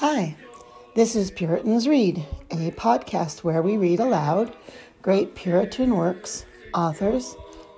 Hi, this is Puritans Read, a podcast where we read aloud great Puritan works, authors,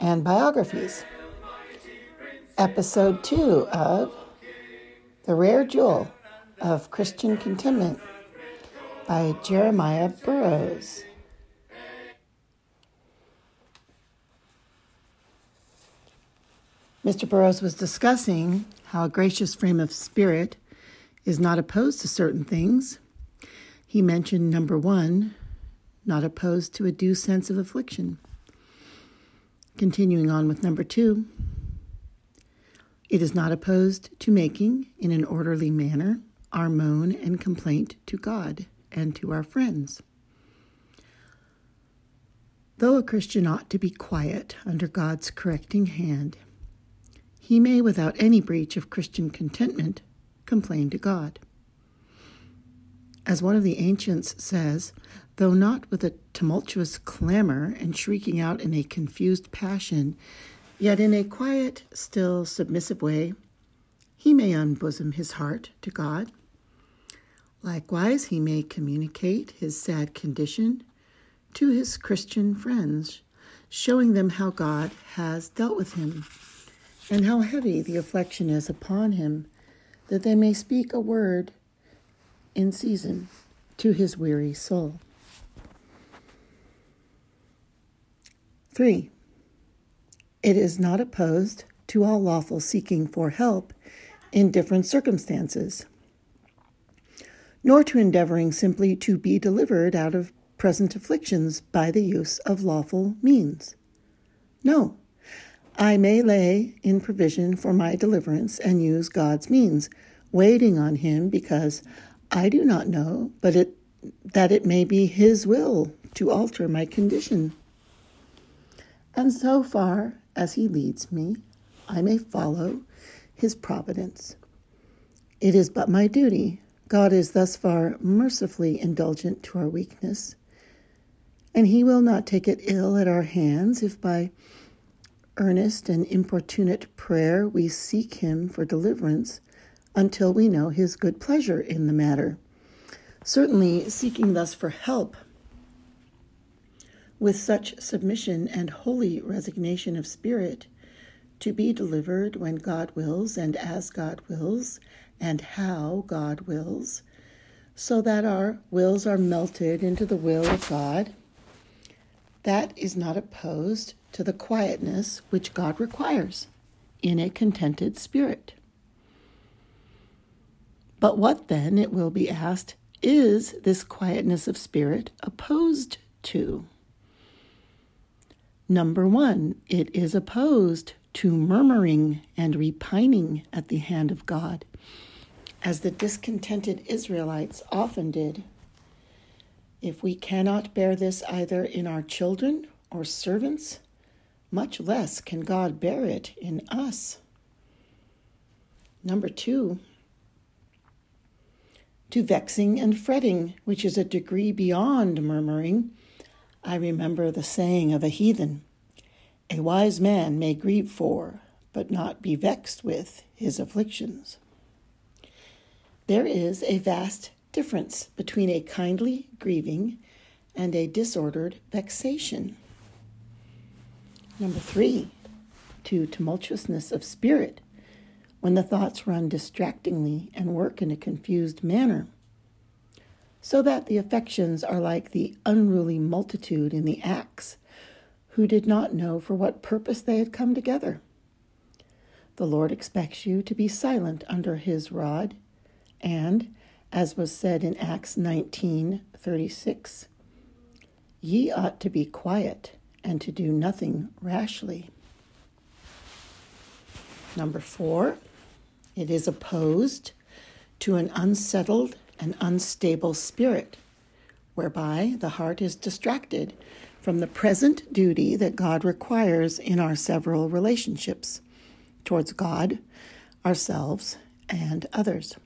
and biographies. Episode 2 of The Rare Jewel of Christian Contentment by Jeremiah Burroughs. Mr. Burroughs was discussing how a gracious frame of spirit is not opposed to certain things. He mentioned number one, not opposed to a due sense of affliction. Continuing on with number two, it is not opposed to making, in an orderly manner, our moan and complaint to God and to our friends. Though a Christian ought to be quiet under God's correcting hand, he may, without any breach of Christian contentment, complain to God. As one of the ancients says, though not with a tumultuous clamor and shrieking out in a confused passion, yet in a quiet, still, submissive way, he may unbosom his heart to God. Likewise, he may communicate his sad condition to his Christian friends, showing them how God has dealt with him and how heavy the affliction is upon him that they may speak a word in season to his weary soul. 3. It is not opposed to all lawful seeking for help in different circumstances, nor to endeavoring simply to be delivered out of present afflictions by the use of lawful means. No, I may lay in provision for my deliverance and use God's means, waiting on Him because I do not know, but it that it may be His will to alter my condition. And so far as He leads me, I may follow His providence. It is but my duty. God is thus far mercifully indulgent to our weakness, and He will not take it ill at our hands if by earnest and importunate prayer we seek Him for deliverance until we know His good pleasure in the matter. Certainly, seeking thus for help with such submission and holy resignation of spirit to be delivered when God wills and as God wills and how God wills, so that our wills are melted into the will of God that is not opposed to the quietness which God requires in a contented spirit. But what then, it will be asked, is this quietness of spirit opposed to? Number one, it is opposed to murmuring and repining at the hand of God, as the discontented Israelites often did if we cannot bear this either in our children or servants, much less can God bear it in us. Number two, to vexing and fretting, which is a degree beyond murmuring. I remember the saying of a heathen A wise man may grieve for, but not be vexed with, his afflictions. There is a vast difference between a kindly grieving and a disordered vexation. Number three, to tumultuousness of spirit, when the thoughts run distractingly and work in a confused manner, so that the affections are like the unruly multitude in the acts, who did not know for what purpose they had come together. The Lord expects you to be silent under his rod, and as was said in Acts 19:36. Ye ought to be quiet and to do nothing rashly. Number 4, it is opposed to an unsettled and unstable spirit, whereby the heart is distracted from the present duty that God requires in our several relationships towards God, ourselves, and others.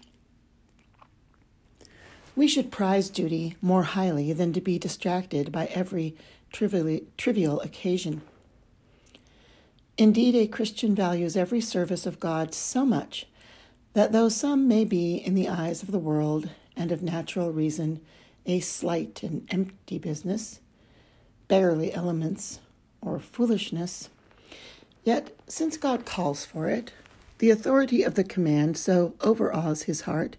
We should prize duty more highly than to be distracted by every trivial, trivial occasion. Indeed, a Christian values every service of God so much that though some may be in the eyes of the world and of natural reason a slight and empty business, barely elements or foolishness, yet since God calls for it, the authority of the command so overawes his heart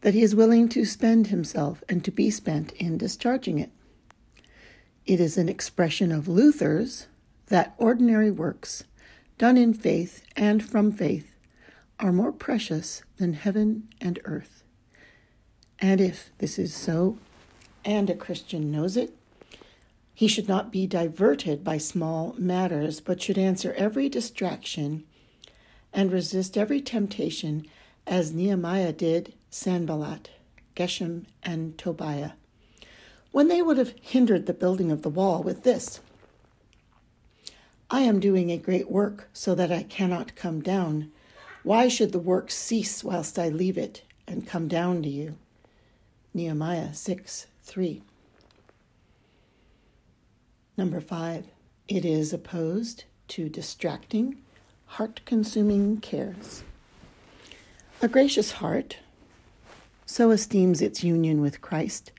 that he is willing to spend himself and to be spent in discharging it. It is an expression of Luther's that ordinary works, done in faith and from faith, are more precious than heaven and earth. And if this is so, and a Christian knows it, he should not be diverted by small matters, but should answer every distraction and resist every temptation as Nehemiah did Sanballat, Geshem, and Tobiah, when they would have hindered the building of the wall with this I am doing a great work so that I cannot come down. Why should the work cease whilst I leave it and come down to you? Nehemiah 6 3. Number five, it is opposed to distracting, heart consuming cares. A gracious heart so esteems its union with Christ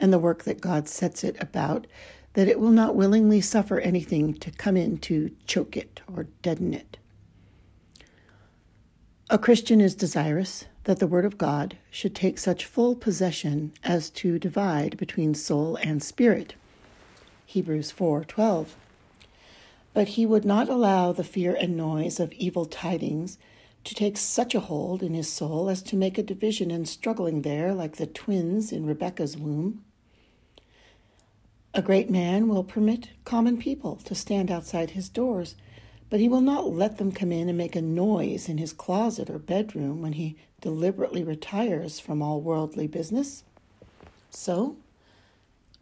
and the work that God sets it about that it will not willingly suffer anything to come in to choke it or deaden it. A Christian is desirous that the Word of God should take such full possession as to divide between soul and spirit. Hebrews 4:12. But he would not allow the fear and noise of evil tidings to take such a hold in his soul as to make a division and struggling there like the twins in Rebekah's womb. A great man will permit common people to stand outside his doors, but he will not let them come in and make a noise in his closet or bedroom when he deliberately retires from all worldly business. So,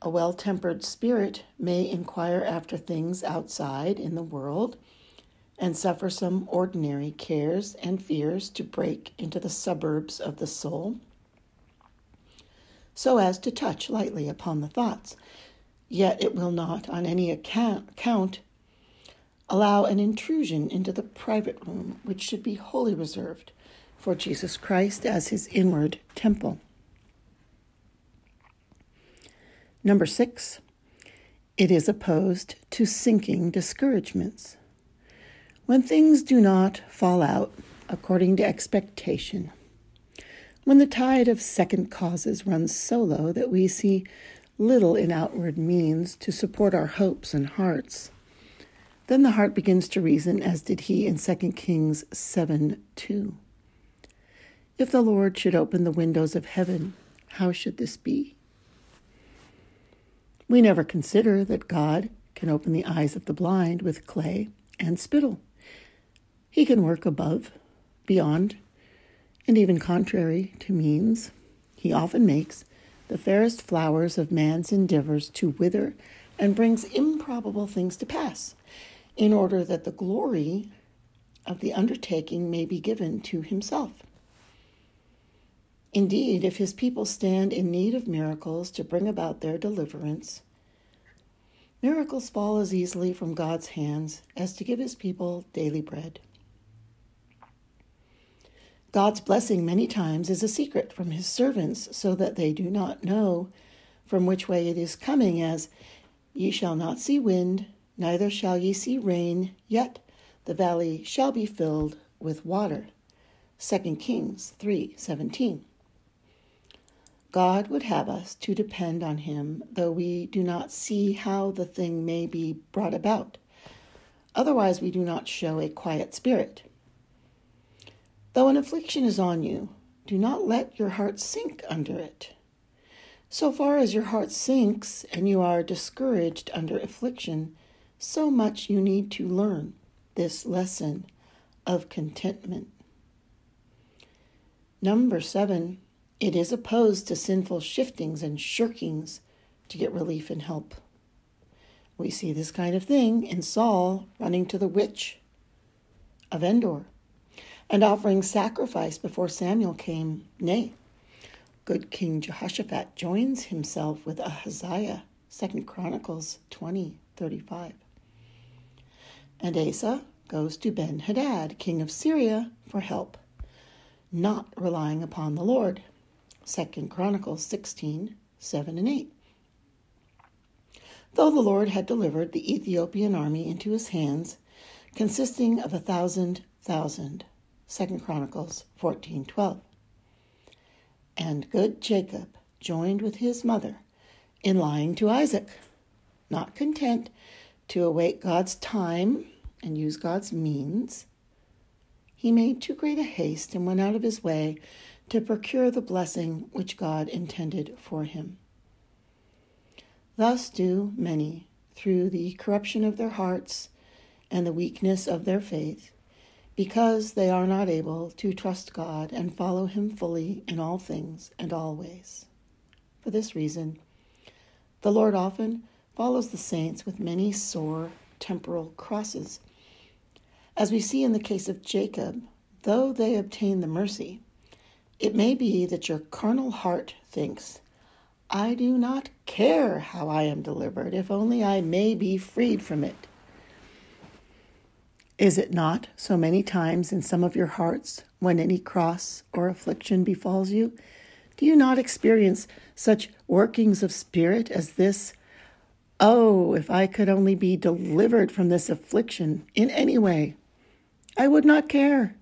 a well tempered spirit may inquire after things outside in the world and suffer some ordinary cares and fears to break into the suburbs of the soul, so as to touch lightly upon the thoughts. Yet it will not, on any account, allow an intrusion into the private room, which should be wholly reserved for Jesus Christ as his inward temple. Number six, it is opposed to sinking discouragements. When things do not fall out according to expectation, when the tide of second causes runs so low that we see little in outward means to support our hopes and hearts, then the heart begins to reason as did he in 2 Kings 7 2. If the Lord should open the windows of heaven, how should this be? We never consider that God can open the eyes of the blind with clay and spittle. He can work above, beyond, and even contrary to means. He often makes the fairest flowers of man's endeavors to wither and brings improbable things to pass, in order that the glory of the undertaking may be given to himself. Indeed, if his people stand in need of miracles to bring about their deliverance, miracles fall as easily from God's hands as to give his people daily bread. God's blessing many times is a secret from his servants, so that they do not know from which way it is coming, as ye shall not see wind, neither shall ye see rain, yet the valley shall be filled with water. 2 Kings 3:17. God would have us to depend on him, though we do not see how the thing may be brought about. Otherwise, we do not show a quiet spirit. Though an affliction is on you, do not let your heart sink under it. So far as your heart sinks and you are discouraged under affliction, so much you need to learn this lesson of contentment. Number seven, it is opposed to sinful shiftings and shirkings to get relief and help. We see this kind of thing in Saul running to the witch of Endor and offering sacrifice before Samuel came. Nay, good King Jehoshaphat joins himself with Ahaziah, 2 Chronicles 20 35. And Asa goes to Ben Hadad, king of Syria, for help, not relying upon the Lord. 2 Chronicles 16 7 and 8. Though the Lord had delivered the Ethiopian army into his hands, consisting of a thousand thousand. 2 Chronicles 14:12. And good Jacob joined with his mother in lying to Isaac, not content to await God's time and use God's means. He made too great a haste and went out of his way to procure the blessing which God intended for him. Thus do many, through the corruption of their hearts and the weakness of their faith, because they are not able to trust God and follow Him fully in all things and always. For this reason, the Lord often follows the saints with many sore temporal crosses. As we see in the case of Jacob, though they obtain the mercy, it may be that your carnal heart thinks, I do not care how I am delivered, if only I may be freed from it. Is it not so many times in some of your hearts when any cross or affliction befalls you? Do you not experience such workings of spirit as this? Oh, if I could only be delivered from this affliction in any way, I would not care.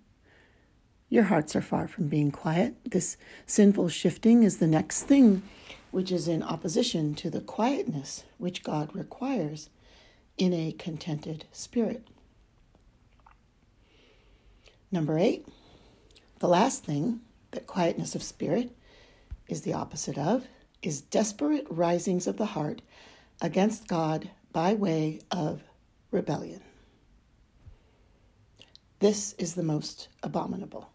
Your hearts are far from being quiet. This sinful shifting is the next thing, which is in opposition to the quietness which God requires in a contented spirit. Number eight, the last thing that quietness of spirit is the opposite of is desperate risings of the heart against God by way of rebellion. This is the most abominable.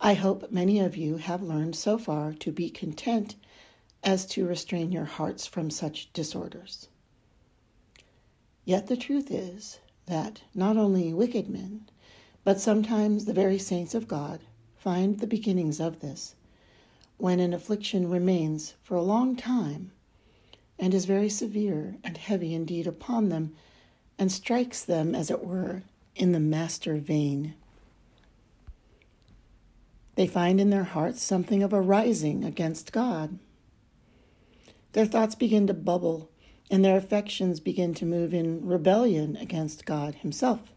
I hope many of you have learned so far to be content as to restrain your hearts from such disorders. Yet the truth is that not only wicked men, but sometimes the very saints of God find the beginnings of this when an affliction remains for a long time and is very severe and heavy indeed upon them and strikes them, as it were, in the master vein. They find in their hearts something of a rising against God. Their thoughts begin to bubble, and their affections begin to move in rebellion against God Himself.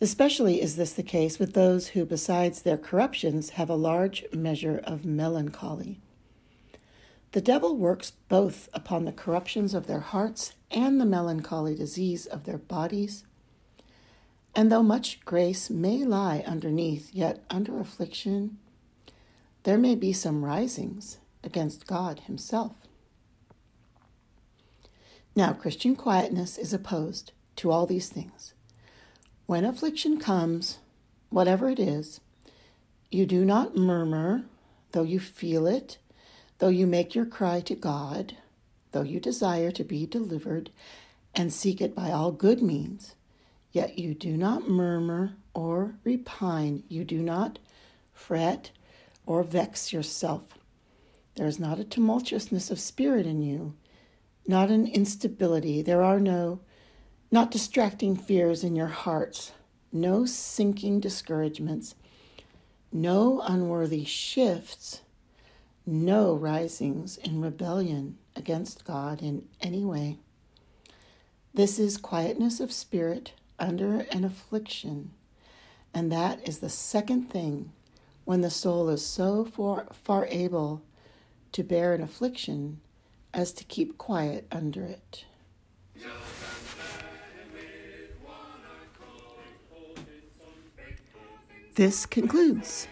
Especially is this the case with those who, besides their corruptions, have a large measure of melancholy. The devil works both upon the corruptions of their hearts and the melancholy disease of their bodies. And though much grace may lie underneath, yet under affliction, there may be some risings against God Himself. Now, Christian quietness is opposed to all these things. When affliction comes, whatever it is, you do not murmur, though you feel it, though you make your cry to God, though you desire to be delivered and seek it by all good means, yet you do not murmur or repine, you do not fret or vex yourself. There is not a tumultuousness of spirit in you, not an instability. There are no not distracting fears in your hearts, no sinking discouragements, no unworthy shifts, no risings in rebellion against God in any way. This is quietness of spirit under an affliction, and that is the second thing when the soul is so far, far able to bear an affliction as to keep quiet under it. This concludes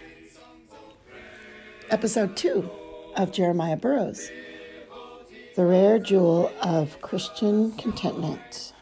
episode two of Jeremiah Burroughs, the rare jewel of Christian contentment.